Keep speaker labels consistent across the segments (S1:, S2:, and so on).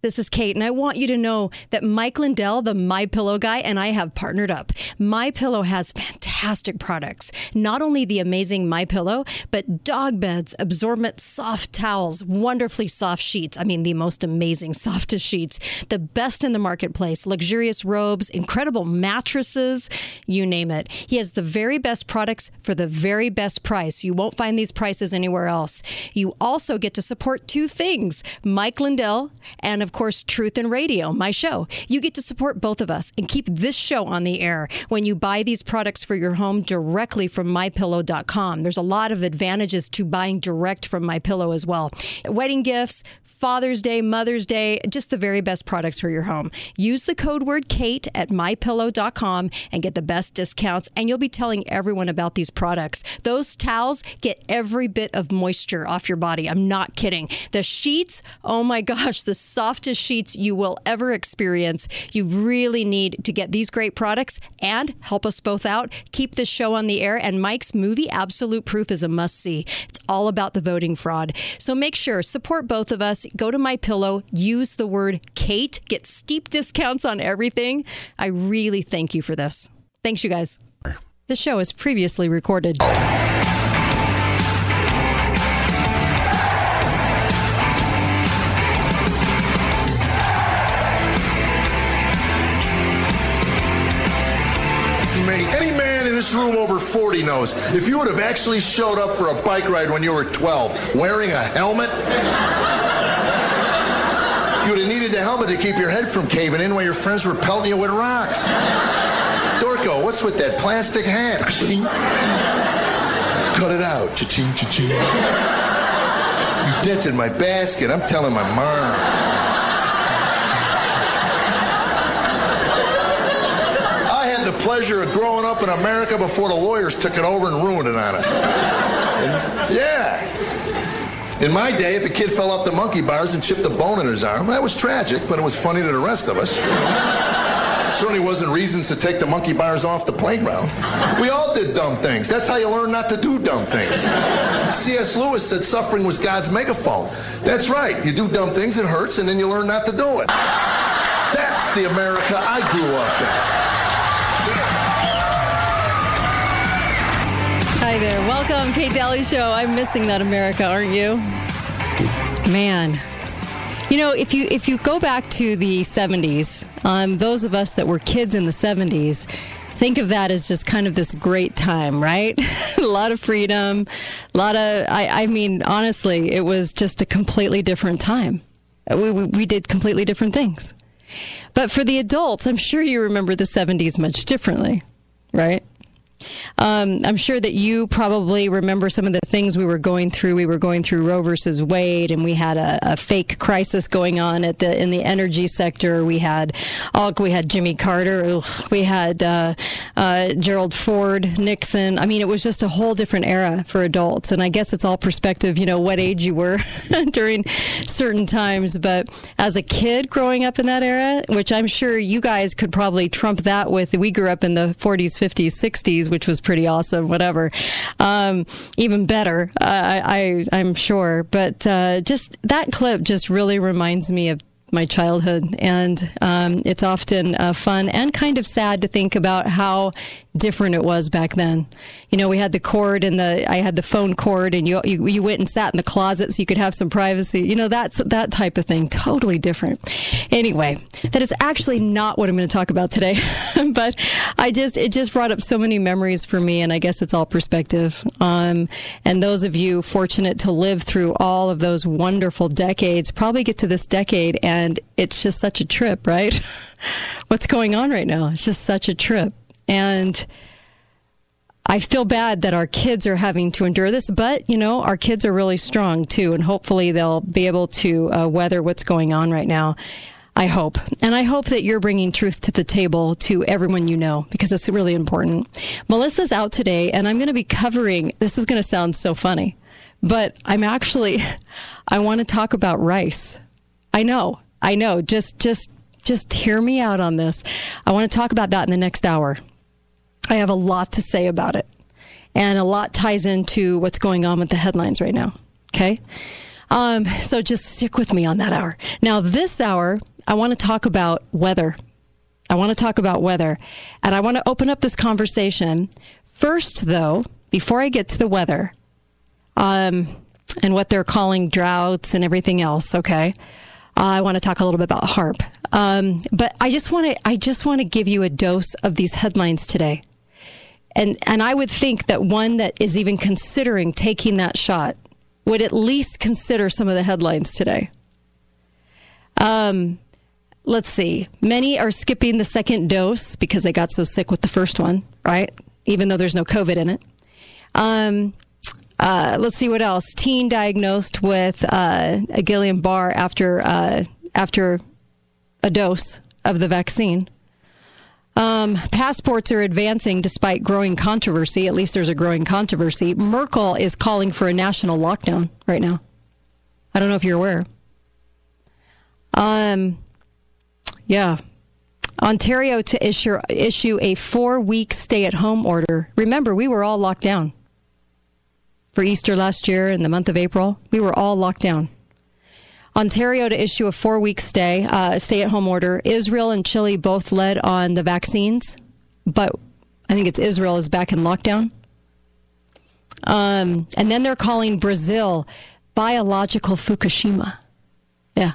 S1: This is Kate, and I want you to know that Mike Lindell, the My Pillow guy, and I have partnered up. My Pillow has fantastic products. Not only the amazing My Pillow, but dog beds, absorbent soft towels, wonderfully soft sheets. I mean, the most amazing softest sheets, the best in the marketplace, luxurious robes, incredible mattresses, you name it. He has the very best products for the very best price. You won't find these prices anywhere else. You also get to support two things: Mike Lindell and of course, Truth in Radio, my show. You get to support both of us and keep this show on the air when you buy these products for your home directly from mypillow.com. There's a lot of advantages to buying direct from MyPillow as well. Wedding gifts, Father's Day, Mother's Day, just the very best products for your home. Use the code word Kate at mypillow.com and get the best discounts. And you'll be telling everyone about these products. Those towels get every bit of moisture off your body. I'm not kidding. The sheets, oh my gosh, the softest sheets you will ever experience. You really need to get these great products and help us both out. Keep this show on the air. And Mike's movie, Absolute Proof, is a must see. It's all about the voting fraud. So make sure, support both of us. Go to my pillow, use the word Kate, get steep discounts on everything. I really thank you for this. Thanks, you guys. The show is previously recorded.
S2: This room over 40 knows if you would have actually showed up for a bike ride when you were 12 wearing a helmet, you would have needed the helmet to keep your head from caving in while your friends were pelting you with rocks. Dorco, what's with that plastic hat? Cut it out. Cha-ching, cha-ching. You dented my basket. I'm telling my mom. I had the pleasure of growing up in America before the lawyers took it over and ruined it on us. And, yeah. In my day, if a kid fell off the monkey bars and chipped a bone in his arm, that was tragic, but it was funny to the rest of us. Certainly wasn't reasons to take the monkey bars off the playground. We all did dumb things. That's how you learn not to do dumb things. C.S. Lewis said suffering was God's megaphone. That's right. You do dumb things, it hurts, and then you learn not to do it. That's the America I grew up in.
S1: There. Welcome, Kate Dalley Show. I'm missing that America, aren't you? Man. You know, if you if you go back to the 70s, um, those of us that were kids in the 70s, think of that as just kind of this great time, right? a lot of freedom, a lot of, I, I mean, honestly, it was just a completely different time. We, we, we did completely different things. But for the adults, I'm sure you remember the 70s much differently, right? Um, I'm sure that you probably remember some of the things we were going through. We were going through Roe versus Wade, and we had a, a fake crisis going on at the in the energy sector. We had oh, we had Jimmy Carter. Ugh, we had uh, uh, Gerald Ford, Nixon. I mean, it was just a whole different era for adults. And I guess it's all perspective. You know, what age you were during certain times. But as a kid growing up in that era, which I'm sure you guys could probably trump that with. We grew up in the 40s, 50s, 60s which was pretty awesome. Whatever, um, even better, I, I am sure. But uh, just that clip just really reminds me of my childhood, and um, it's often uh, fun and kind of sad to think about how different it was back then. You know, we had the cord and the I had the phone cord, and you, you you went and sat in the closet so you could have some privacy. You know, that's that type of thing. Totally different. Anyway, that is actually not what I'm going to talk about today, but I just it just brought up so many memories for me, and I guess it's all perspective. Um, and those of you fortunate to live through all of those wonderful decades probably get to this decade, and it's just such a trip, right? What's going on right now? It's just such a trip. And I feel bad that our kids are having to endure this, but you know, our kids are really strong too, and hopefully they'll be able to uh, weather what's going on right now. I hope. And I hope that you're bringing truth to the table to everyone you know because it's really important. Melissa's out today, and I'm going to be covering this is going to sound so funny, but I'm actually, I want to talk about rice. I know, I know. Just, just, just hear me out on this. I want to talk about that in the next hour. I have a lot to say about it. And a lot ties into what's going on with the headlines right now. Okay. Um, so just stick with me on that hour. Now, this hour, I want to talk about weather. I want to talk about weather. And I want to open up this conversation. First, though, before I get to the weather um, and what they're calling droughts and everything else, okay? Uh, I want to talk a little bit about HAARP. Um, but I just want to I just want to give you a dose of these headlines today. And and I would think that one that is even considering taking that shot would at least consider some of the headlines today. Um, let's see. Many are skipping the second dose because they got so sick with the first one, right? Even though there's no COVID in it. Um, uh, let's see what else. Teen diagnosed with uh, a Guillain Barre after uh, after a dose of the vaccine. Um, passports are advancing despite growing controversy. At least there's a growing controversy. Merkel is calling for a national lockdown right now. I don't know if you're aware. Um, yeah. Ontario to issue issue a four week stay at home order. Remember, we were all locked down for Easter last year in the month of April. We were all locked down. Ontario to issue a four week stay, uh, stay at home order. Israel and Chile both led on the vaccines, but I think it's Israel is back in lockdown. Um, and then they're calling Brazil biological Fukushima. Yeah.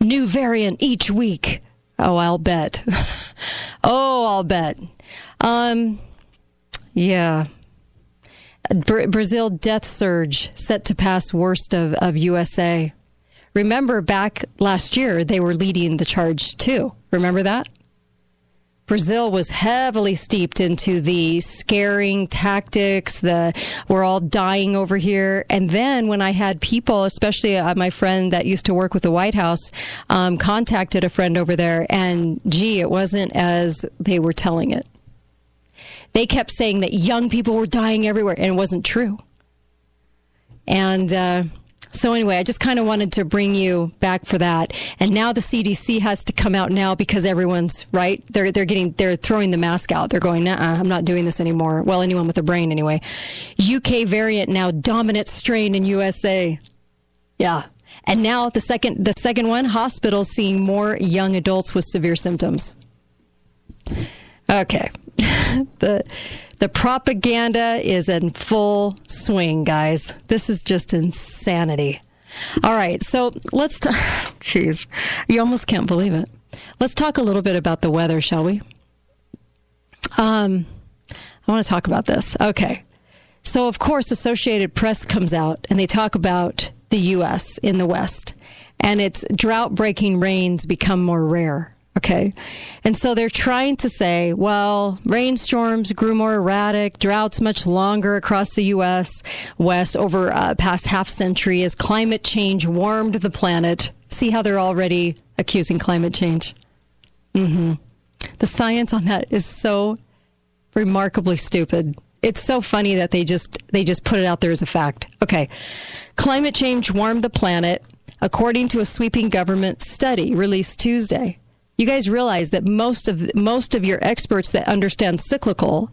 S1: New variant each week. Oh, I'll bet. oh, I'll bet. Um, yeah. Brazil death surge set to pass worst of, of USA. Remember back last year, they were leading the charge too. Remember that? Brazil was heavily steeped into the scaring tactics, the we're all dying over here. And then when I had people, especially uh, my friend that used to work with the White House, um, contacted a friend over there, and gee, it wasn't as they were telling it they kept saying that young people were dying everywhere, and it wasn't true. And uh, so, anyway, I just kind of wanted to bring you back for that. And now the CDC has to come out now because everyone's right. They're they're getting they're throwing the mask out. They're going, I'm not doing this anymore. Well, anyone with a brain, anyway. UK variant now dominant strain in USA. Yeah. And now the second the second one, hospitals seeing more young adults with severe symptoms. Okay. the the propaganda is in full swing, guys. This is just insanity. All right, so let's. Jeez, you almost can't believe it. Let's talk a little bit about the weather, shall we? Um, I want to talk about this. Okay, so of course, Associated Press comes out and they talk about the U.S. in the West, and its drought-breaking rains become more rare. Okay. And so they're trying to say, well, rainstorms grew more erratic, droughts much longer across the U.S. West over uh, past half century as climate change warmed the planet. See how they're already accusing climate change? Mm-hmm. The science on that is so remarkably stupid. It's so funny that they just they just put it out there as a fact. Okay. Climate change warmed the planet according to a sweeping government study released Tuesday you guys realize that most of most of your experts that understand cyclical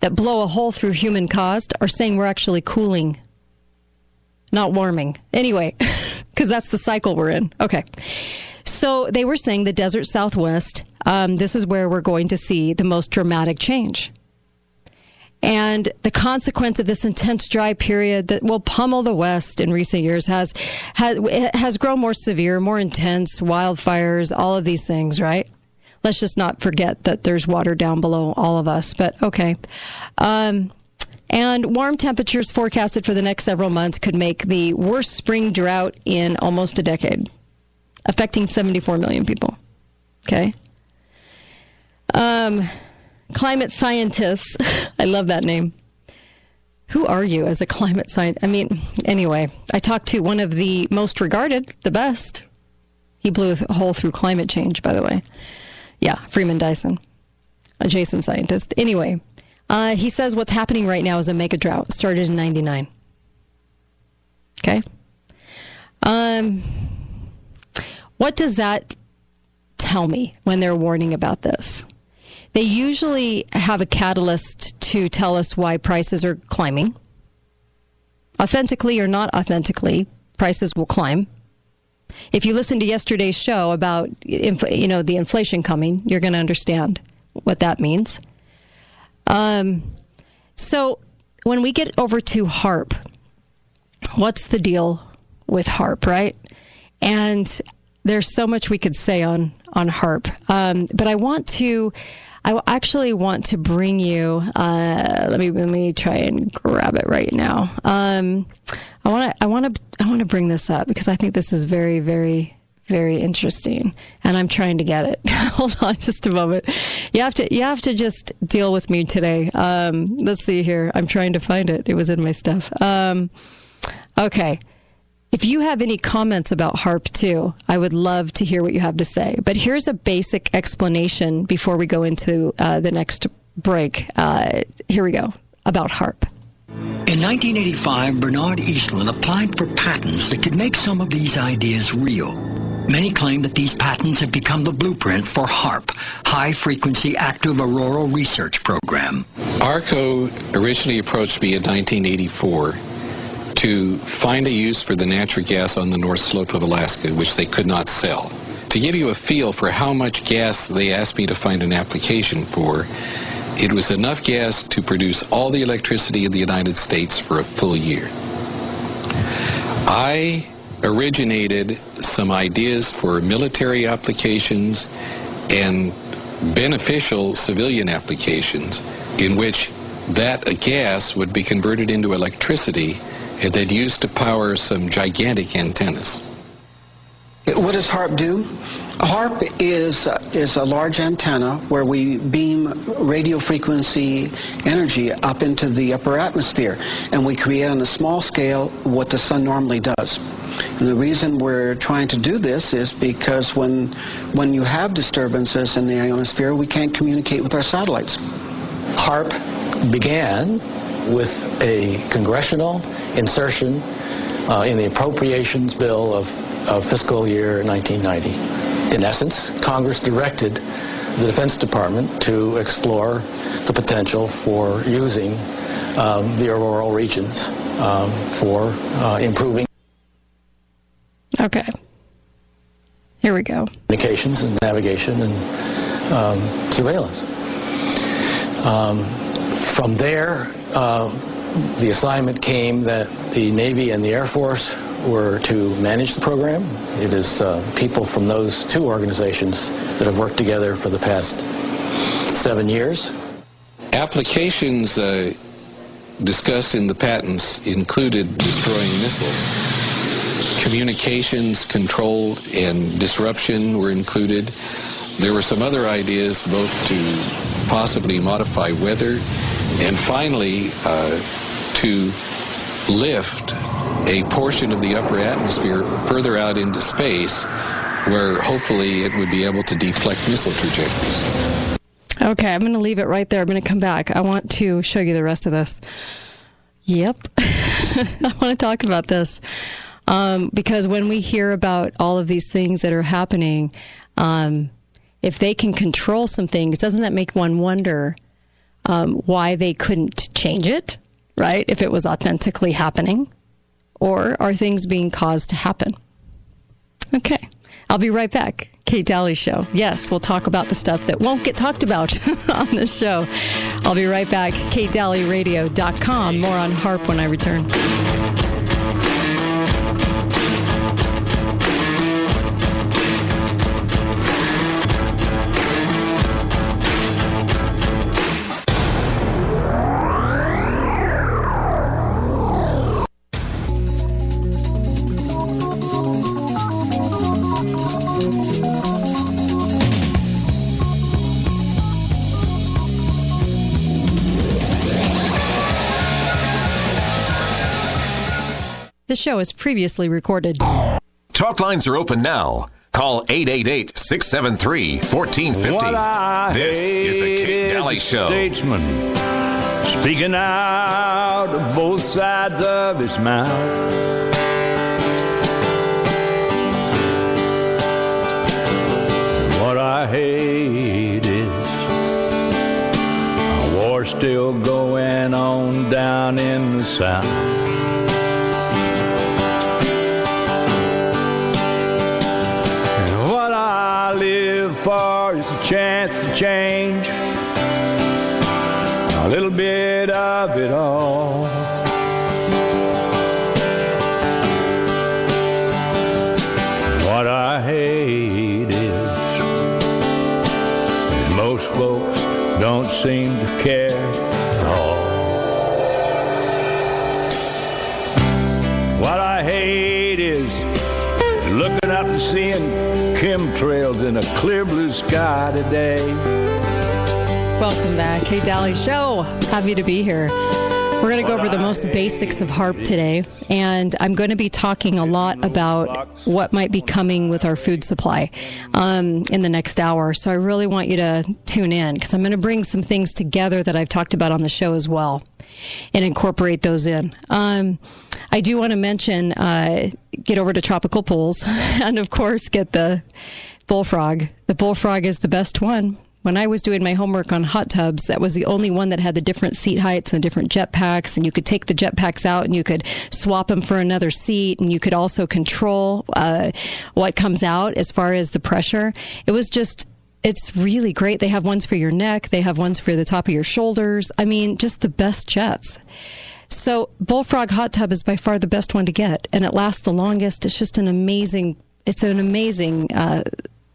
S1: that blow a hole through human caused are saying we're actually cooling not warming. Anyway because that's the cycle we're in. Okay. So they were saying the desert southwest um, this is where we're going to see the most dramatic change and the consequence of this intense dry period that will pummel the West in recent years has, has, has grown more severe, more intense, wildfires, all of these things, right? Let's just not forget that there's water down below all of us, but okay. Um, and warm temperatures forecasted for the next several months could make the worst spring drought in almost a decade, affecting 74 million people. Okay. Um, climate scientists. I love that name. Who are you as a climate scientist? I mean, anyway, I talked to one of the most regarded, the best. He blew a hole through climate change, by the way. Yeah, Freeman Dyson, a Jason scientist. Anyway, uh, he says what's happening right now is a mega drought. Started in '99. Okay. Um, what does that tell me when they're warning about this? They usually have a catalyst to tell us why prices are climbing. authentically or not authentically, prices will climb. If you listen to yesterday's show about you know the inflation coming, you're going to understand what that means. Um, so when we get over to HAARP, what's the deal with HAARP, right? And there's so much we could say on on HAARP, um, but I want to. I actually want to bring you. Uh, let me let me try and grab it right now. Um, I want to I want to I want to bring this up because I think this is very very very interesting, and I'm trying to get it. Hold on, just a moment. You have to you have to just deal with me today. Um, let's see here. I'm trying to find it. It was in my stuff. Um, okay. If you have any comments about HAARP too, I would love to hear what you have to say. But here's a basic explanation before we go into uh, the next break. Uh, here we go about HAARP.
S3: In 1985, Bernard Eastlund applied for patents that could make some of these ideas real. Many claim that these patents have become the blueprint for HAARP, High Frequency Active Auroral Research Program.
S4: ARCO originally approached me in 1984 to find a use for the natural gas on the North Slope of Alaska, which they could not sell. To give you a feel for how much gas they asked me to find an application for, it was enough gas to produce all the electricity in the United States for a full year. I originated some ideas for military applications and beneficial civilian applications in which that gas would be converted into electricity that used to power some gigantic antennas.
S5: What does HAARP do? HAARP is, uh, is a large antenna where we beam radio frequency energy up into the upper atmosphere, and we create on a small scale what the sun normally does. And the reason we're trying to do this is because when, when you have disturbances in the ionosphere, we can't communicate with our satellites.
S6: HAARP began with a congressional insertion uh, in the appropriations bill of, of fiscal year 1990. In essence, Congress directed the Defense Department to explore the potential for using um, the auroral regions um, for uh, improving.
S1: Okay. Here we go.
S6: Communications and navigation and um, surveillance. Um, from there, uh, the assignment came that the Navy and the Air Force were to manage the program. It is uh, people from those two organizations that have worked together for the past seven years.
S4: Applications uh, discussed in the patents included destroying missiles. Communications control and disruption were included. There were some other ideas both to possibly modify weather and finally, uh, to lift a portion of the upper atmosphere further out into space where hopefully it would be able to deflect missile trajectories.
S1: Okay, I'm going to leave it right there. I'm going to come back. I want to show you the rest of this. Yep. I want to talk about this um, because when we hear about all of these things that are happening, um, if they can control some things, doesn't that make one wonder um, why they couldn't change it, right? If it was authentically happening, or are things being caused to happen? Okay. I'll be right back. Kate Dalley Show. Yes, we'll talk about the stuff that won't get talked about on this show. I'll be right back. KateDalleyRadio.com. More on HAARP when I return. Show is previously recorded.
S7: Talk lines are open now. Call 888 673 1450. This is the Kate Dalley Show.
S8: Statesman speaking out of both sides of his mouth. What I hate is a war still going on down in the south. Change a little bit of it all. What I hate is most folks don't seem to care at all. What I hate is looking up and seeing chemtrails in a clear blue sky today.
S1: Welcome back. Hey, Dalley Show. Happy to be here. We're going to go over the most basics of HAARP today, and I'm going to be talking a lot about what might be coming with our food supply um, in the next hour. So I really want you to tune in because I'm going to bring some things together that I've talked about on the show as well and incorporate those in. Um, I do want to mention uh, get over to Tropical Pools and, of course, get the bullfrog. The bullfrog is the best one when I was doing my homework on hot tubs, that was the only one that had the different seat heights and the different jet packs, and you could take the jet packs out and you could swap them for another seat, and you could also control uh, what comes out as far as the pressure. It was just. It's really great. They have ones for your neck. They have ones for the top of your shoulders. I mean, just the best jets. So, Bullfrog Hot Tub is by far the best one to get, and it lasts the longest. It's just an amazing. It's an amazing uh,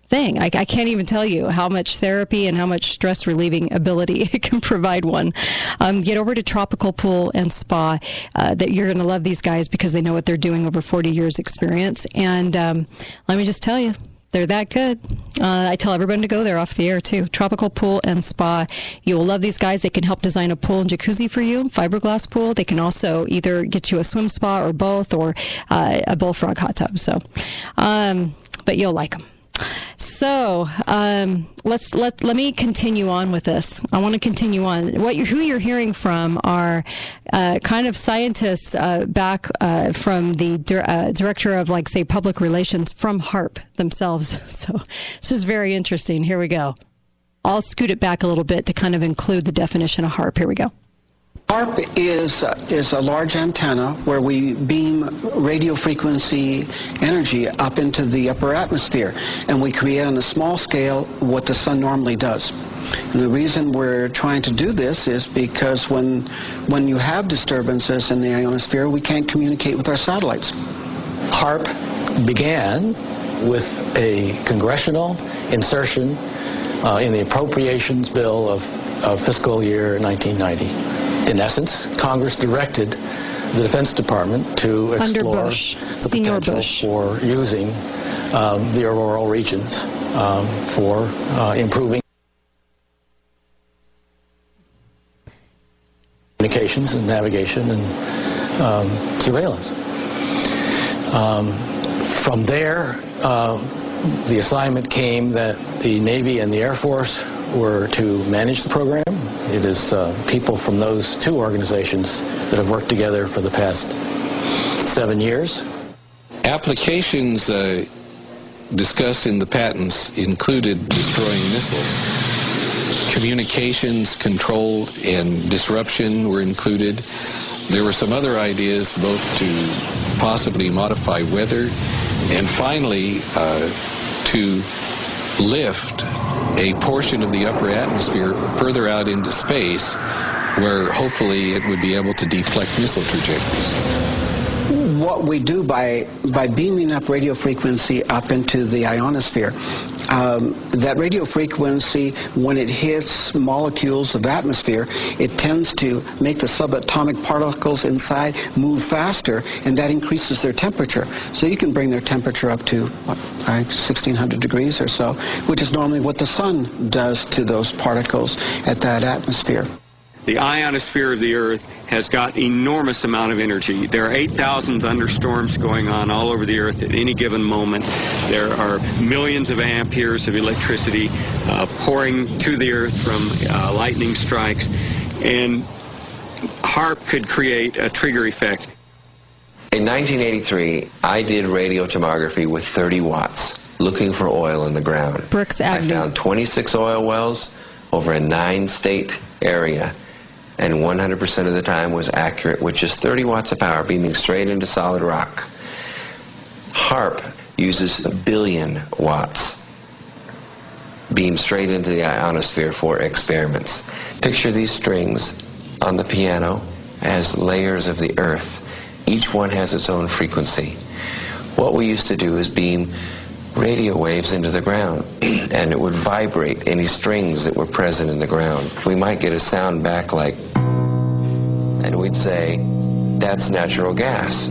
S1: thing. I, I, can't even tell you how much therapy and how much stress relieving ability it can provide one. Um, get over to Tropical Pool and Spa. Uh, that you're going to love these guys because they know what they're doing over 40 years experience. And um, let me just tell you. They're that good. Uh, I tell everyone to go there off the air too. Tropical Pool and Spa. You will love these guys. They can help design a pool and jacuzzi for you, fiberglass pool. They can also either get you a swim spa or both, or uh, a bullfrog hot tub. So, um, but you'll like them. So um, let's let let me continue on with this. I want to continue on. What you who you're hearing from are uh, kind of scientists uh, back uh, from the di- director of like say public relations from HAARP themselves. So this is very interesting. Here we go. I'll scoot it back a little bit to kind of include the definition of HAARP. Here we go.
S5: HAARP is, is a large antenna where we beam radio frequency energy up into the upper atmosphere, and we create on a small scale what the sun normally does. And the reason we're trying to do this is because when, when you have disturbances in the ionosphere, we can't communicate with our satellites.
S6: HAARP began with a congressional insertion uh, in the appropriations bill of, of fiscal year 1990 in essence, Congress directed the Defense Department to explore
S1: Bush,
S6: the
S1: Senior
S6: potential
S1: Bush.
S6: for using um, the auroral regions um, for uh, improving communications and navigation and um, surveillance. Um, from there, uh, the assignment came that the Navy and the Air Force were to manage the program. It is uh, people from those two organizations that have worked together for the past seven years.
S4: Applications uh, discussed in the patents included destroying missiles. Communications control and disruption were included. There were some other ideas both to possibly modify weather and finally uh, to lift a portion of the upper atmosphere further out into space where hopefully it would be able to deflect missile trajectories
S5: what we do by by beaming up radio frequency up into the ionosphere, um, that radio frequency, when it hits molecules of atmosphere, it tends to make the subatomic particles inside move faster, and that increases their temperature. So you can bring their temperature up to what, like 1600 degrees or so, which is normally what the sun does to those particles at that atmosphere.
S9: The ionosphere of the Earth has got enormous amount of energy. There are 8,000 thunderstorms going on all over the Earth at any given moment. There are millions of amperes of electricity uh, pouring to the Earth from uh, lightning strikes. And HAARP could create a trigger effect.
S10: In 1983, I did radio tomography with 30 watts, looking for oil in the ground.
S1: Brooks Agnew.
S10: I found 26 oil wells over a nine-state area and 100% of the time was accurate with just 30 watts of power beaming straight into solid rock. HAARP uses a billion watts. beamed straight into the ionosphere for experiments. Picture these strings on the piano as layers of the earth. Each one has its own frequency. What we used to do is beam radio waves into the ground and it would vibrate any strings that were present in the ground. We might get a sound back like, and we'd say, that's natural gas.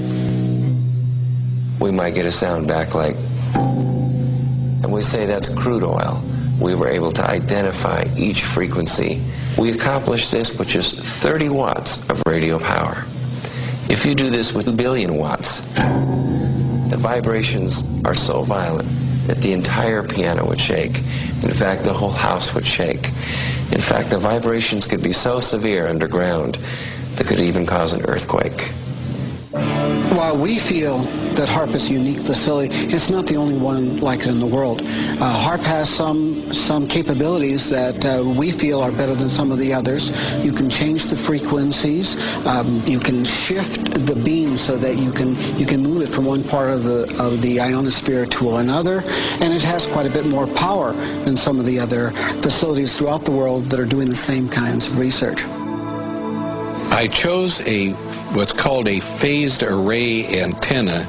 S10: We might get a sound back like, and we say that's crude oil. We were able to identify each frequency. We accomplished this with just 30 watts of radio power. If you do this with a billion watts, the vibrations are so violent that the entire piano would shake. In fact, the whole house would shake. In fact, the vibrations could be so severe underground that could even cause an earthquake.
S5: While we feel that HAARP is a unique facility, it's not the only one like it in the world. Uh, HAARP has some some capabilities that uh, we feel are better than some of the others. You can change the frequencies. Um, you can shift the beam so that you can you can move it from one part of the of the ionosphere to another, and it has quite a bit more power than some of the other facilities throughout the world that are doing the same kinds of research.
S4: I chose a what's called a phased array antenna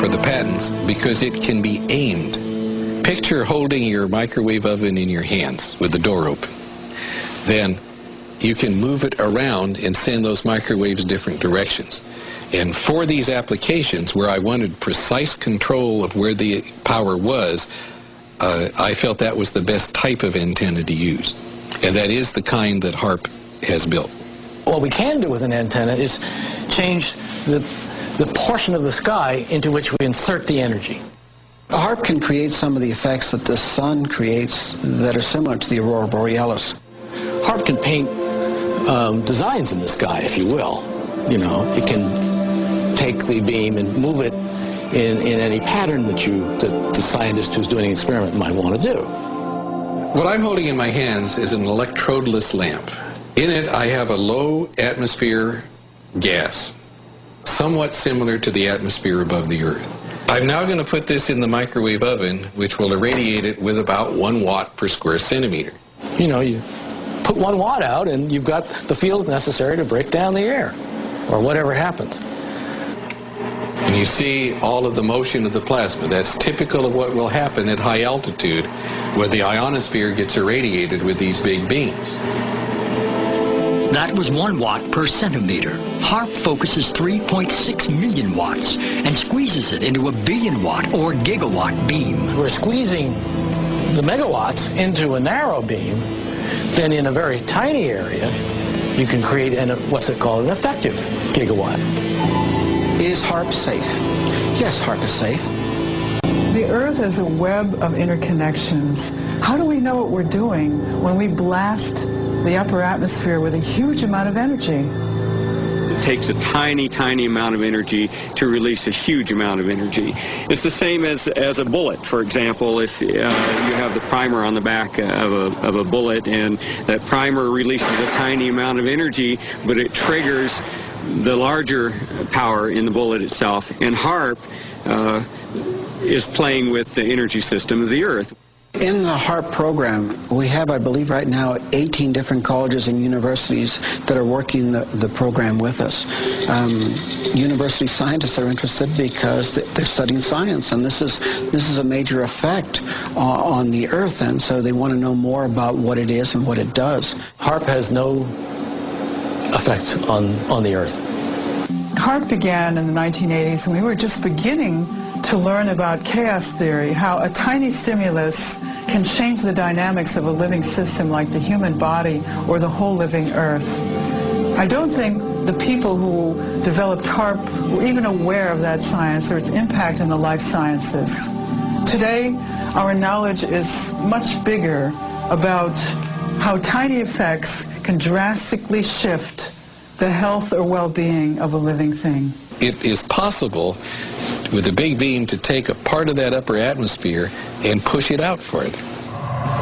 S4: for the patents because it can be aimed. Picture holding your microwave oven in your hands with the door open. Then you can move it around and send those microwaves different directions. And for these applications where I wanted precise control of where the power was, uh, I felt that was the best type of antenna to use. And that is the kind that HAARP has built.
S6: What we can do with an antenna is change the, the portion of the sky into which we insert the energy.
S5: HAARP can create some of the effects that the sun creates that are similar to the aurora borealis.
S6: HAARP can paint um, designs in the sky, if you will. You know, it can take the beam and move it in, in any pattern that you that the scientist who's doing an experiment might want to do.
S4: What I'm holding in my hands is an electrodeless lamp. In it, I have a low atmosphere gas, somewhat similar to the atmosphere above the Earth. I'm now going to put this in the microwave oven, which will irradiate it with about one watt per square centimeter.
S6: You know, you put one watt out and you've got the fields necessary to break down the air, or whatever happens.
S4: And you see all of the motion of the plasma. That's typical of what will happen at high altitude, where the ionosphere gets irradiated with these big beams.
S3: That was 1 watt per centimeter. HAARP focuses 3.6 million watts and squeezes it into a billion watt or gigawatt beam.
S6: We're squeezing the megawatts into a narrow beam, then in a very tiny area, you can create an, what's it called, an effective gigawatt.
S5: Is HAARP safe? Yes, HAARP is safe.
S11: The Earth is a web of interconnections. How do we know what we're doing when we blast the upper atmosphere with a huge amount of energy.
S9: It takes a tiny, tiny amount of energy to release a huge amount of energy. It's the same as, as a bullet, for example. If uh, you have the primer on the back of a, of a bullet and that primer releases a tiny amount of energy, but it triggers the larger power in the bullet itself. And HAARP uh, is playing with the energy system of the Earth.
S5: In the HAARP program, we have, I believe, right now 18 different colleges and universities that are working the, the program with us. Um, university scientists are interested because they're studying science, and this is this is a major effect on, on the Earth, and so they want to know more about what it is and what it does.
S6: HAARP has no effect on, on the Earth.
S11: HAARP began in the 1980s and we were just beginning to learn about chaos theory, how a tiny stimulus can change the dynamics of a living system like the human body or the whole living earth. I don't think the people who developed HAARP were even aware of that science or its impact in the life sciences. Today, our knowledge is much bigger about how tiny effects can drastically shift the health or well-being of a living thing.
S4: It is possible with a big beam to take a part of that upper atmosphere and push it out further.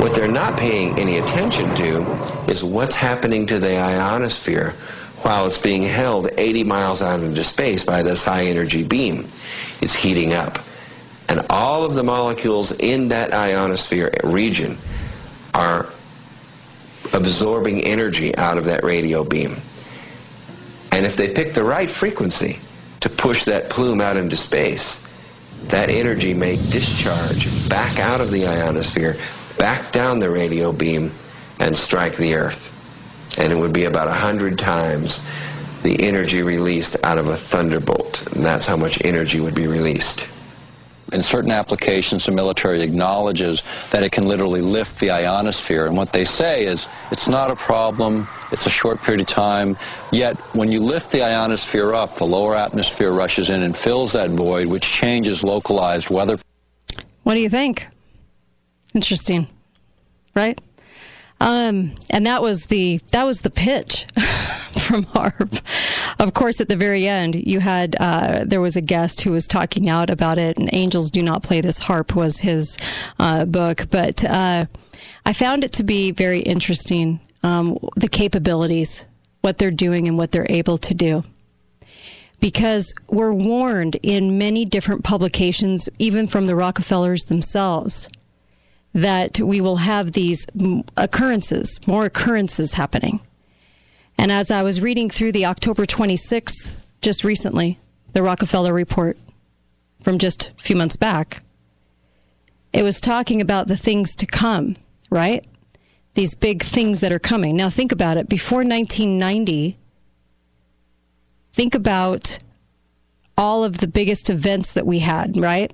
S10: What they're not paying any attention to is what's happening to the ionosphere while it's being held 80 miles out into space by this high energy beam. It's heating up. And all of the molecules in that ionosphere region are absorbing energy out of that radio beam. And if they pick the right frequency to push that plume out into space, that energy may discharge back out of the ionosphere, back down the radio beam, and strike the Earth. And it would be about a hundred times the energy released out of a thunderbolt. And that's how much energy would be released.
S12: In certain applications, the military acknowledges that it can literally lift the ionosphere. And what they say is it's not a problem, it's a short period of time. Yet, when you lift the ionosphere up, the lower atmosphere rushes in and fills that void, which changes localized weather.
S1: What do you think? Interesting, right? Um, and that was the that was the pitch from HAARP. Of course, at the very end, you had uh, there was a guest who was talking out about it, and "Angels Do Not Play This HAARP" was his uh, book. But uh, I found it to be very interesting um, the capabilities, what they're doing, and what they're able to do. Because we're warned in many different publications, even from the Rockefellers themselves, that we will have these occurrences, more occurrences happening. And as I was reading through the October 26th, just recently, the Rockefeller report from just a few months back, it was talking about the things to come, right? These big things that are coming. Now, think about it. Before 1990, think about all of the biggest events that we had, right?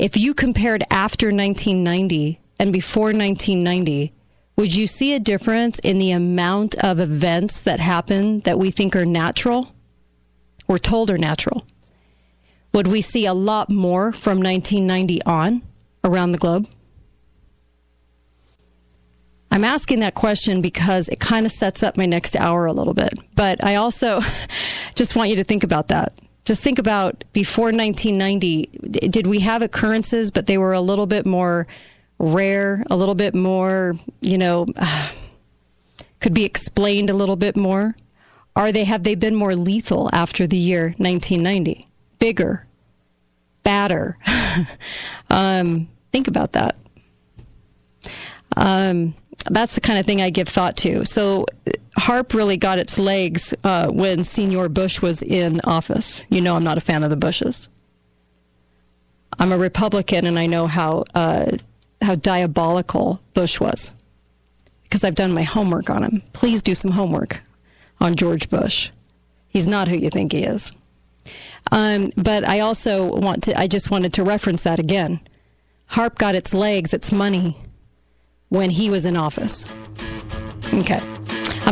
S1: If you compared after 1990 and before 1990, would you see a difference in the amount of events that happen that we think are natural? We're told are natural. Would we see a lot more from 1990 on around the globe? I'm asking that question because it kind of sets up my next hour a little bit. But I also just want you to think about that. Just think about before 1990, did we have occurrences, but they were a little bit more rare, a little bit more, you know, could be explained a little bit more? Are they have they been more lethal after the year 1990? Bigger, badder. um, think about that. Um, that's the kind of thing I give thought to. So, HAARP really got its legs uh, when Senior Bush was in office. You know, I'm not a fan of the Bushes. I'm a Republican, and I know how uh, how diabolical Bush was because I've done my homework on him. Please do some homework on George Bush. He's not who you think he is. Um, but I also want to. I just wanted to reference that again. HAARP got its legs, its money when he was in office. Okay.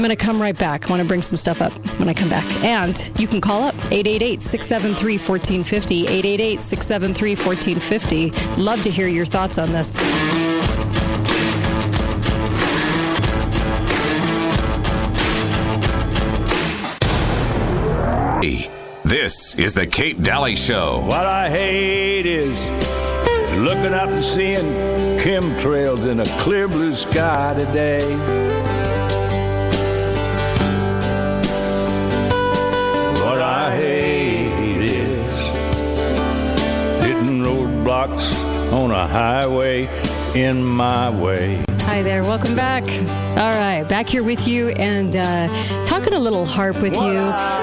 S1: I'm going to come right back. I want to bring some stuff up when I come back. And you can call up 888 673 1450. 888 673 1450. Love to hear your thoughts on this.
S7: This is the Kate Dalley Show.
S8: What I hate is looking up and seeing chemtrails in a clear blue sky today. Roadblocks on a highway in my way.
S1: Hi there. Welcome back. All right. Back here with you and uh, talking a little HAARP with you.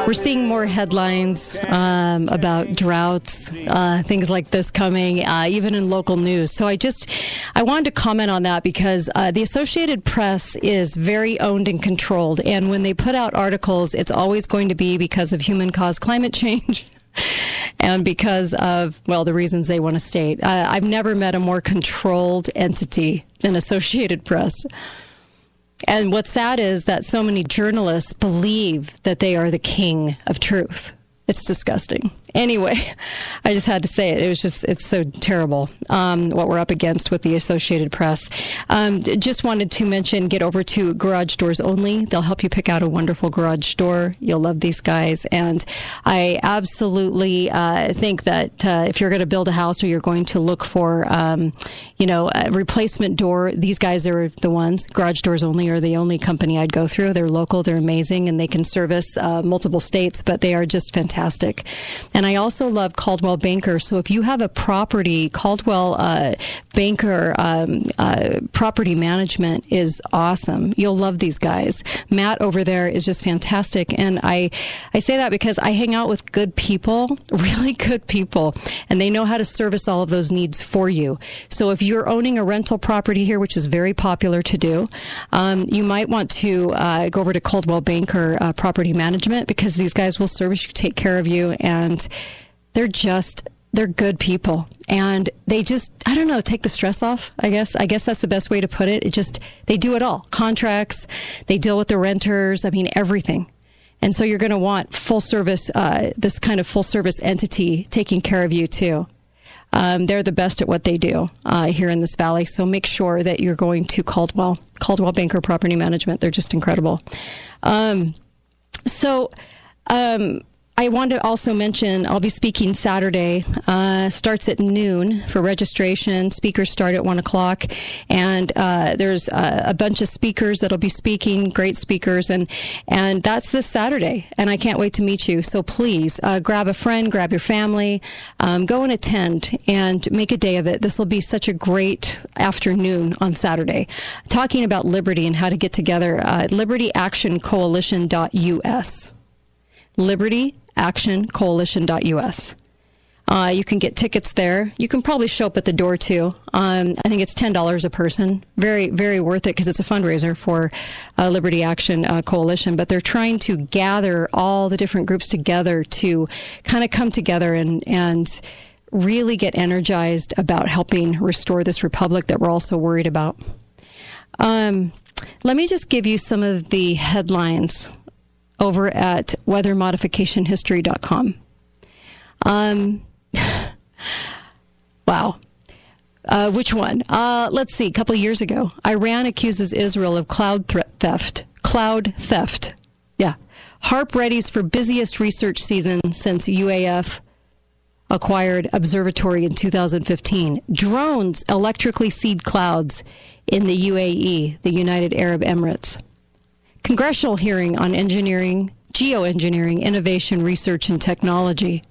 S1: We're seeing more headlines um, about droughts, uh, things like this coming, uh, even in local news. So I just, I wanted to comment on that because uh, the Associated Press is very owned and controlled. And when they put out articles, it's always going to be because of human caused climate change. and because of well the reasons they want to state uh, i've never met a more controlled entity than associated press and what's sad is that so many journalists believe that they are the king of truth it's disgusting. Anyway, I just had to say it. It was just, it's so terrible um, what we're up against with the Associated Press. Um, just wanted to mention get over to Garage Doors Only. They'll help you pick out a wonderful garage door. You'll love these guys. And I absolutely uh, think that uh, if you're going to build a house or you're going to look for, um, you know, a replacement door, these guys are the ones. Garage Doors Only are the only company I'd go through. They're local, they're amazing, and they can service uh, multiple states, but they are just fantastic. And I also love Coldwell Banker. So if you have a property, Coldwell uh, Banker um, uh, Property Management is awesome. You'll love these guys. Matt over there is just fantastic, and I I say that because I hang out with good people, really good people, and they know how to service all of those needs for you. So if you're owning a rental property here, which is very popular to do, um, you might want to uh, go over to Coldwell Banker uh, Property Management because these guys will service you, take care of you, and they're just they're good people. And they just i don't know take the stress off i guess. I guess that's the best way to put it. It just they do it all. Contracts they deal with the renters i mean everything. And so you're going to want full service uh, this kind of full service entity taking care of you too. Um, they're the best at what they do uh, here in this valley. So make sure that you're going to Coldwell Coldwell banker property management. They're just incredible. Um, so um, I want to also mention I'll be speaking Saturday. Uh, starts at noon for registration. Speakers start at one o'clock, and uh, there's a, a, bunch of speakers that'll be speaking. Great speakers, and and that's this Saturday. And I can't wait to meet you. So please uh, grab a friend, grab your family, um, go and attend, and make a day of it. This will be such a great afternoon on Saturday, talking about liberty and how to get together. Uh, LibertyActionCoalition.us. LibertyActionCoalition.us. Uh, you can get tickets there. You can probably show up at the door too. Um, I think it's ten dollars a person. Very, very worth it because it's a fundraiser for uh, Liberty Action uh, Coalition. But they're trying to gather all the different groups together to kind of come together and and really get energized about helping restore this republic that we're all so worried about. Um, let me just give you some of the headlines over at weathermodificationhistory.com. Um, wow. Uh, which one? Uh, let's see. A couple years ago, Iran accuses Israel of cloud theft. Cloud theft. Yeah. HAARP readies for busiest research season since UAF acquired observatory in 2015. Drones electrically seed clouds in the UAE, the United Arab Emirates congressional hearing on engineering, geoengineering, innovation, research, and technology.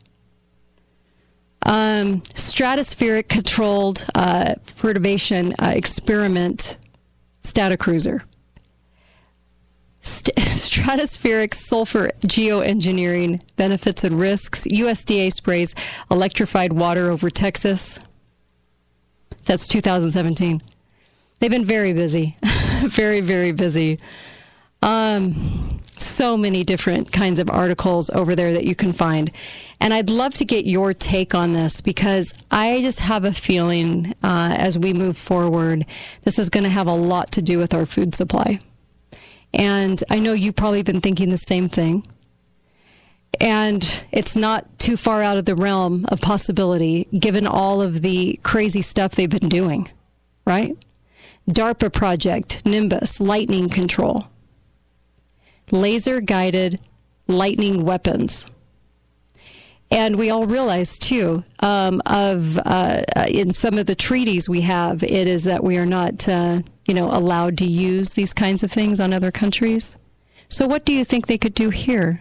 S1: Um, stratospheric controlled uh, perturbation uh, experiment Stratocruiser. St- stratospheric sulfur geoengineering benefits and risks. USDA sprays electrified water over Texas. That's 2017. They've been very busy, very, very busy. Um, so many different kinds of articles over there that you can find. And I'd love to get your take on this because I just have a feeling uh, as we move forward, this is going to have a lot to do with our food supply. And I know you've probably been thinking the same thing. And it's not too far out of the realm of possibility given all of the crazy stuff they've been doing, right? DARPA project, Nimbus, lightning control laser guided lightning weapons. And we all realize too, um, of uh, in some of the treaties we have, it is that we are not, uh, you know, allowed to use these kinds of things on other countries. So, what do you think they could do here?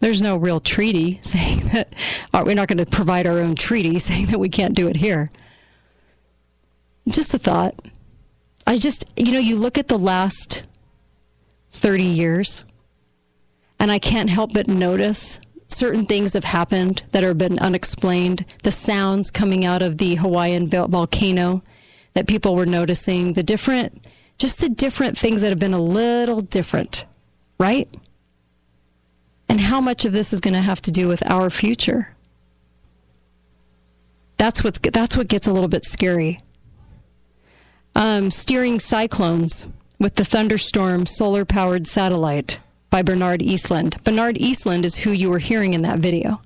S1: There's no real treaty saying that we're not going to provide our own treaty saying that we can't do it here. Just a thought. I just, you know, you look at the last 30 years. And I can't help but notice certain things have happened that have been unexplained. The sounds coming out of the Hawaiian volcano that people were noticing, the different, just the different things that have been a little different, right? And how much of this is going to have to do with our future? That's what's that's what gets a little bit scary. Um, steering cyclones with the Thunderstorm solar powered satellite by Bernard Eastlund. Bernard Eastlund is who you were hearing in that video.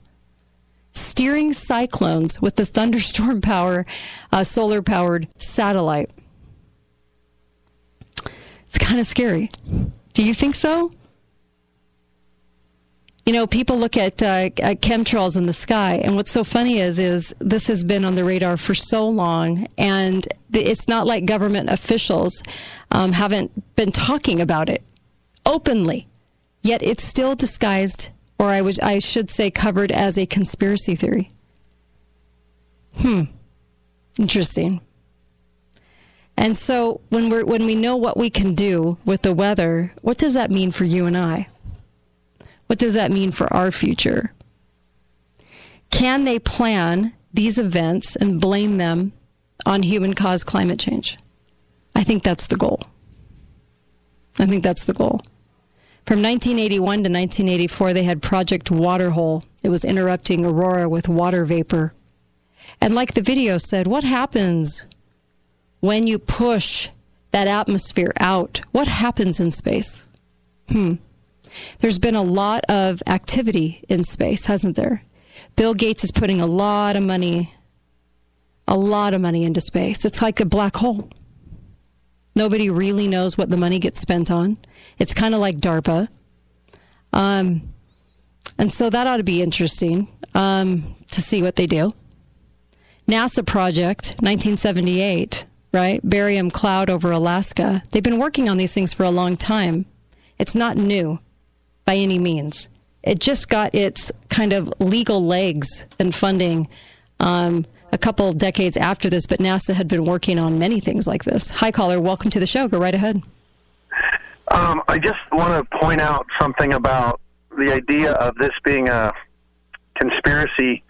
S1: Steering cyclones with the Thunderstorm power uh, solar powered satellite. It's kind of scary. Do you think so? You know, people look at, uh, at chemtrails in the sky, and what's so funny is, is this has been on the radar for so long, and it's not like government officials um, haven't been talking about it openly, yet it's still disguised or I was I should say covered as a conspiracy theory. Hmm. Interesting. And so when we when we know what we can do with the weather, what does that mean for you and I? What does that mean for our future? Can they plan these events and blame them on human caused climate change? I think that's the goal. I think that's the goal. From 1981 to 1984, they had Project Waterhole. It was interrupting Aurora with water vapor. And like the video said, what happens when you push that atmosphere out? What happens in space? Hmm. There's been a lot of activity in space, hasn't there? Bill Gates is putting a lot of money, a lot of money into space. It's like a black hole. Nobody really knows what the money gets spent on. It's kind of like DARPA. Um, and so that ought to be interesting um, to see what they do. NASA project, 1978, right? Barium cloud over Alaska. They've been working on these things for a long time. It's not new by any means. It just got its kind of legal legs and funding um, a couple decades after this, but NASA had been working on many things like this. Hi, caller. Welcome to the show. Go right ahead.
S13: Um, I just want to point out something about the idea of this being a conspiracy.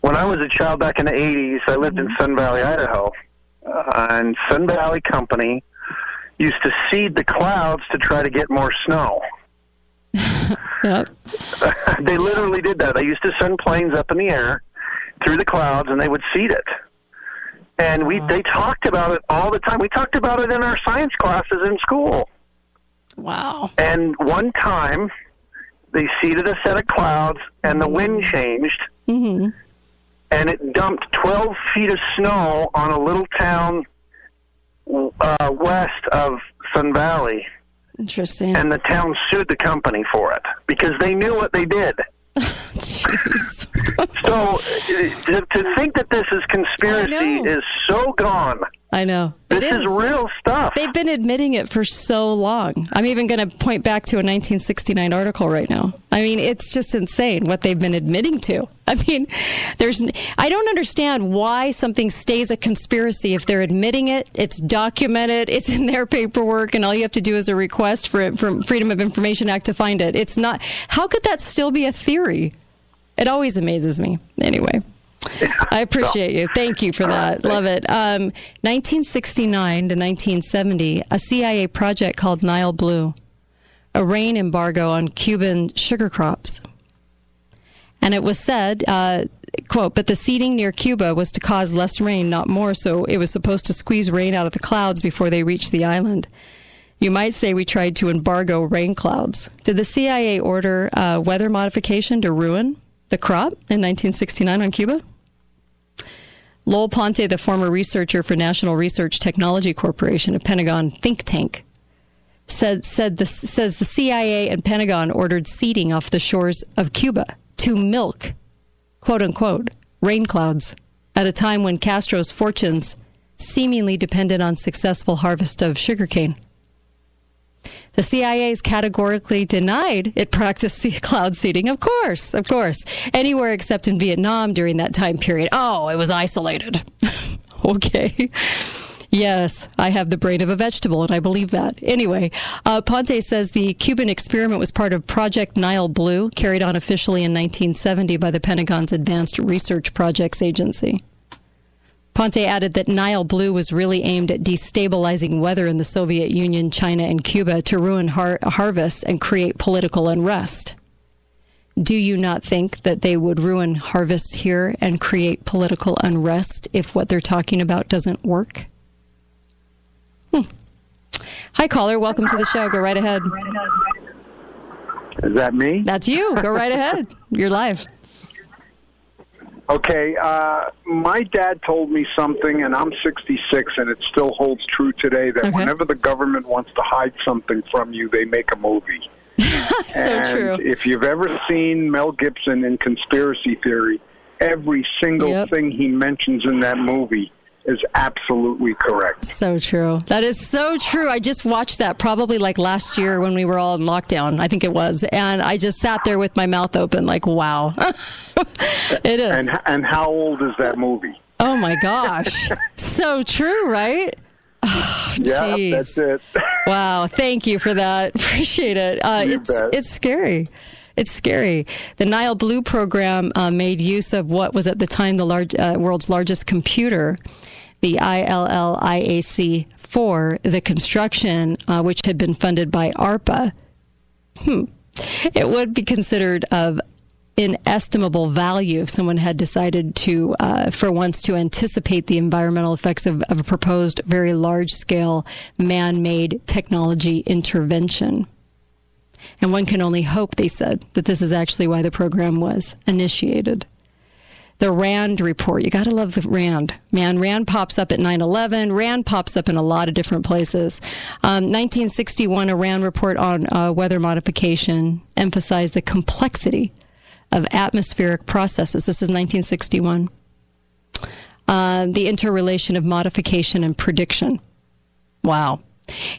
S13: When I was a child back in the 80s, I lived in Sun Valley, Idaho, uh, and Sun Valley Company used to seed the clouds to try to get more snow.
S1: yep.
S13: they literally did that. They used to send planes up in the air through the clouds, and they would seed it. And we they talked about it all the time. We talked about it in our science classes in school.
S1: Wow.
S13: And one time, they seeded a set of clouds, and the wind changed,
S1: mm-hmm.
S13: and it dumped 12 feet of snow on a little town uh, west of Sun Valley.
S1: Interesting.
S13: And the town sued the company for it because they knew what they did.
S1: Jeez.
S13: so to, to think that this is conspiracy is so gone.
S1: I know.
S13: This
S1: It
S13: is real stuff.
S1: They've been admitting it for so long. I'm even going to point back to a 1969 article right now. I mean, it's just insane what they've been admitting to. I mean, there's I don't understand why something stays a conspiracy if they're admitting it, it's documented, it's in their paperwork and all you have to do is a request for it from Freedom of Information Act to find it. It's not How could that still be a theory? It always amazes me. Anyway. I appreciate you. Thank you for that. Love it. Um, 1969 to 1970, a CIA project called Nile Blue, a rain embargo on Cuban sugar crops. And it was said, uh, quote, but the seeding near Cuba was to cause less rain, not more, so it was supposed to squeeze rain out of the clouds before they reached the island. You might say we tried to embargo rain clouds. Did the CIA order uh, weather modification to ruin the crop in 1969 on Cuba? Lowell Ponte, the former researcher for National Research Technology Corporation, a Pentagon think tank, said, said the, says the CIA and Pentagon ordered seeding off the shores of Cuba to milk, quote unquote, rain clouds at a time when Castro's fortunes seemingly depended on successful harvest of sugarcane. The CIA has categorically denied it practiced cloud seeding. Of course, of course. Anywhere except in Vietnam during that time period. Oh, it was isolated. okay. Yes, I have the brain of a vegetable, and I believe that. Anyway, uh, Ponte says the Cuban experiment was part of Project Nile Blue, carried on officially in 1970 by the Pentagon's Advanced Research Projects Agency. Ponte added that Nile Blue was really aimed at destabilizing weather in the Soviet Union, China, and Cuba to ruin har- harvests and create political unrest. Do you not think that they would ruin harvests here and create political unrest if what they're talking about doesn't work? Hmm. Hi, caller. Welcome to the show. Go right ahead.
S14: Is that me?
S1: That's you. Go right ahead. You're live.
S14: Okay, uh, my dad told me something, and I'm 66, and it still holds true today that
S1: Okay.
S14: whenever the government wants to hide something from you, they make a movie.
S1: so
S14: and
S1: true.
S14: If you've ever seen Mel Gibson in Conspiracy Theory, every single thing he mentions in that movie is absolutely correct.
S1: So true. That is so true. I just watched that probably like last year when we were all in lockdown. I think it was, and I just sat there with my mouth open, like, "Wow, it is."
S14: And and how old is that movie?
S1: Oh my gosh, so true, right? Oh,
S14: yeah,
S1: geez.
S14: that's it.
S1: Wow, thank you for that. Appreciate it. Uh, it's
S14: bet.
S1: it's scary. It's scary. The Nile Blue program uh, made use of what was at the time the large, uh, world's largest computer, the ILLIAC 4, the construction, uh, which had been funded by ARPA. Hmm. It would be considered of inestimable value if someone had decided to, uh, for once, to anticipate the environmental effects of, of a proposed very large scale man made technology intervention. And one can only hope, they said, that this is actually why the program was initiated. The RAND report, you got to love the RAND. Man, RAND pops up at 9 11. RAND pops up in a lot of different places. Um, 1961, a RAND report on uh, weather modification emphasized the complexity of atmospheric processes. This is 1961. Uh, the interrelation of modification and prediction. Wow.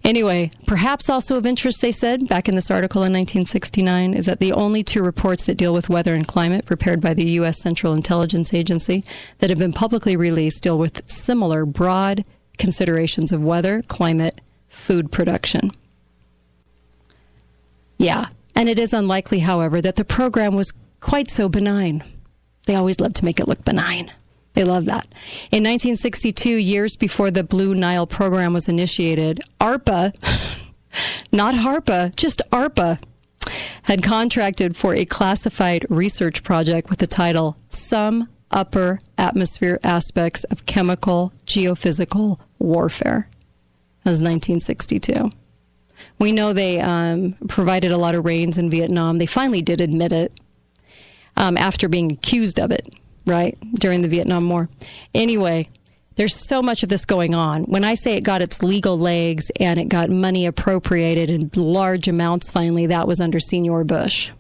S1: Anyway, perhaps also of interest, they said back in this article in 1969, is that the only two reports that deal with weather and climate prepared by the U.S. Central Intelligence Agency that have been publicly released deal with similar broad considerations of weather, climate, food production. Yeah, and it is unlikely, however, that the program was quite so benign. They always love to make it look benign. They love that. In 1962, years before the Blue Nile program was initiated, ARPA, not HARPA, just ARPA, had contracted for a classified research project with the title Some Upper Atmosphere Aspects of Chemical Geophysical Warfare. That was 1962. We know they um, provided a lot of rains in Vietnam. They finally did admit it um, after being accused of it, right, during the Vietnam War. Anyway, there's so much of this going on. When I say it got its legal legs and it got money appropriated in large amounts finally, that was under Senor Bush.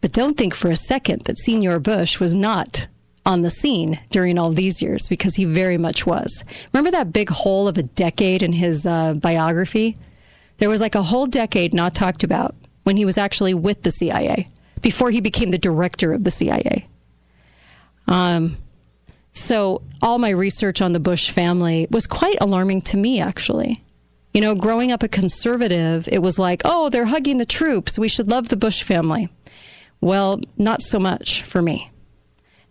S1: But don't think for a second that Senor Bush was not on the scene during all these years because he very much was. Remember that big hole of a decade in his uh, biography? There was like a whole decade not talked about when he was actually with the CIA before he became the director of the CIA. Um, so all my research on the Bush family was quite alarming to me, actually. You know, growing up a conservative, it was like, oh, they're hugging the troops. We should love the Bush family. Well, not so much for me.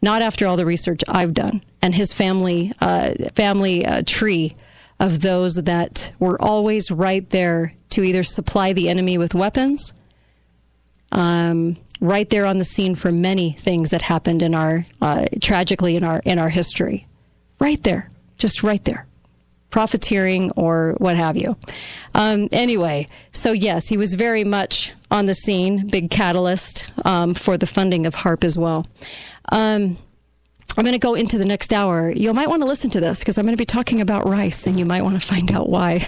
S1: Not after all the research I've done and his family uh, family uh, tree of those that were always right there to either supply the enemy with weapons, um, right there on the scene for many things that happened in our uh, tragically in our in our history, right there, just right there, profiteering or what have you. Um, anyway, so yes, he was very much on the scene, big catalyst um, for the funding of HAARP as well. Um, I'm going to go into the next hour. You might want to listen to this because I'm going to be talking about rice, and you might want to find out why.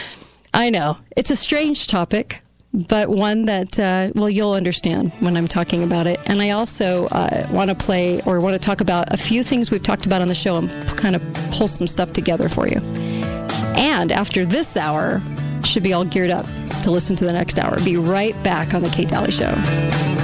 S1: I know it's a strange topic, but one that uh, well you'll understand when I'm talking about it. And I also uh, want to play or want to talk about a few things we've talked about on the show and kind of pull some stuff together for you. And after this hour, should be all geared up to listen to the next hour. Be right back on the Kate Dalley Show.